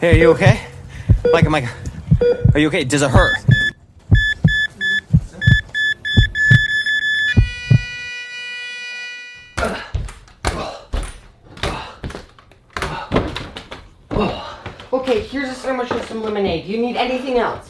Hey, are you okay? Micah, Micah, are you okay? Does it hurt? Okay, here's a sandwich with some lemonade. Do you need anything else?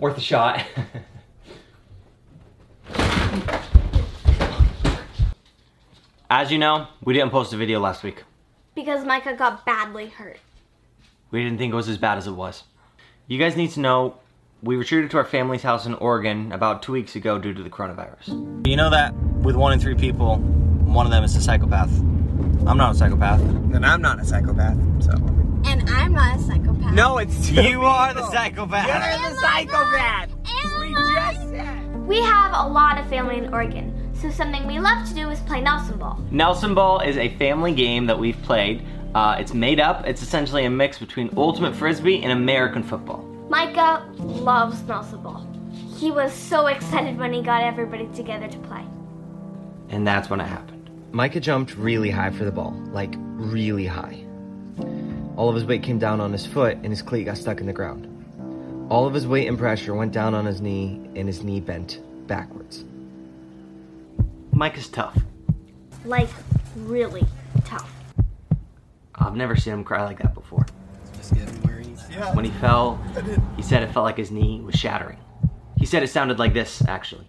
Worth a shot. As you know, we didn't post a video last week. Because Micah got badly hurt. We didn't think it was as bad as it was. You guys need to know we retreated to our family's house in Oregon about two weeks ago due to the coronavirus. You know that with one in three people, one of them is a psychopath. I'm not a psychopath. And I'm not a psychopath, so. And I'm not a psychopath. No, it's two You are the psychopath. You're the psychopath. We just said. We have a lot of family in Oregon, so something we love to do is play Nelson Ball. Nelson Ball is a family game that we've played. Uh, it's made up. It's essentially a mix between ultimate frisbee and American football. Micah loves Nelson Ball. He was so excited when he got everybody together to play. And that's when it happened. Micah jumped really high for the ball, like really high. All of his weight came down on his foot and his cleat got stuck in the ground. All of his weight and pressure went down on his knee and his knee bent backwards. Mike is tough. Like, really tough. I've never seen him cry like that before. Just get him where he's. When he fell, he said it felt like his knee was shattering. He said it sounded like this, actually.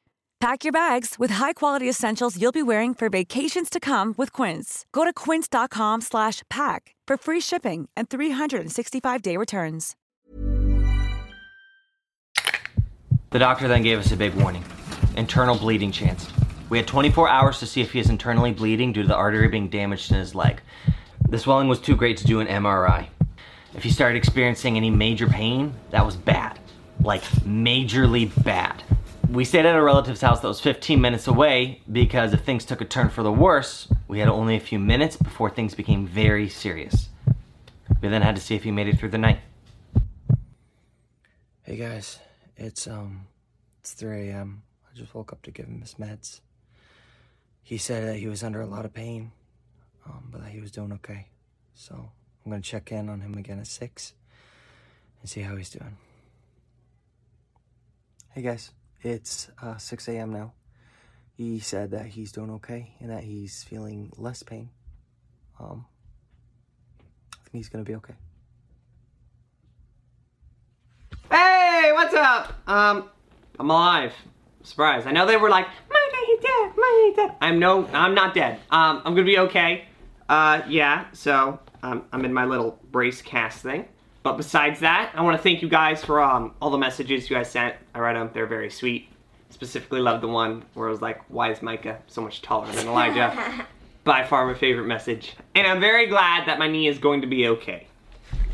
Pack your bags with high-quality essentials you'll be wearing for vacations to come with Quince. Go to quince.com slash pack for free shipping and 365-day returns. The doctor then gave us a big warning internal bleeding chance. We had 24 hours to see if he is internally bleeding due to the artery being damaged in his leg. The swelling was too great to do an MRI. If he started experiencing any major pain, that was bad. Like, majorly bad. We stayed at a relative's house that was 15 minutes away because if things took a turn for the worse, we had only a few minutes before things became very serious. We then had to see if he made it through the night. Hey guys, it's um, it's 3 a.m. I just woke up to give him his meds. He said that he was under a lot of pain, um, but that he was doing okay. So I'm gonna check in on him again at six and see how he's doing. Hey guys, it's uh, 6 a.m. now. He said that he's doing okay and that he's feeling less pain. Um, I think he's gonna be okay. Hey, what's up? Um, I'm alive. Surprise. I know they were like, Micah, he's dead, Micah, he's dead. I'm no, I'm not dead. Um, I'm gonna be okay. Uh, yeah, so, um, I'm in my little brace cast thing. But besides that, I want to thank you guys for um, all the messages you guys sent. I read them. They're very sweet. Specifically love the one where it was like, why is Micah so much taller than Elijah? By far my favorite message. And I'm very glad that my knee is going to be okay.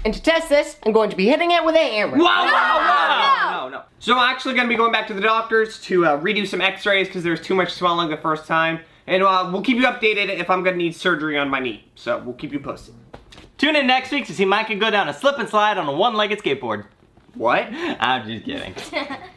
And to test this, I'm going to be hitting it with a hammer. Whoa, whoa, whoa! No, no. So I'm actually going to be going back to the doctors to uh, redo some x-rays because there was too much swelling the first time. And uh, we'll keep you updated if I'm going to need surgery on my knee. So we'll keep you posted. Tune in next week to see Micah go down a slip and slide on a one-legged skateboard. What? I'm just kidding.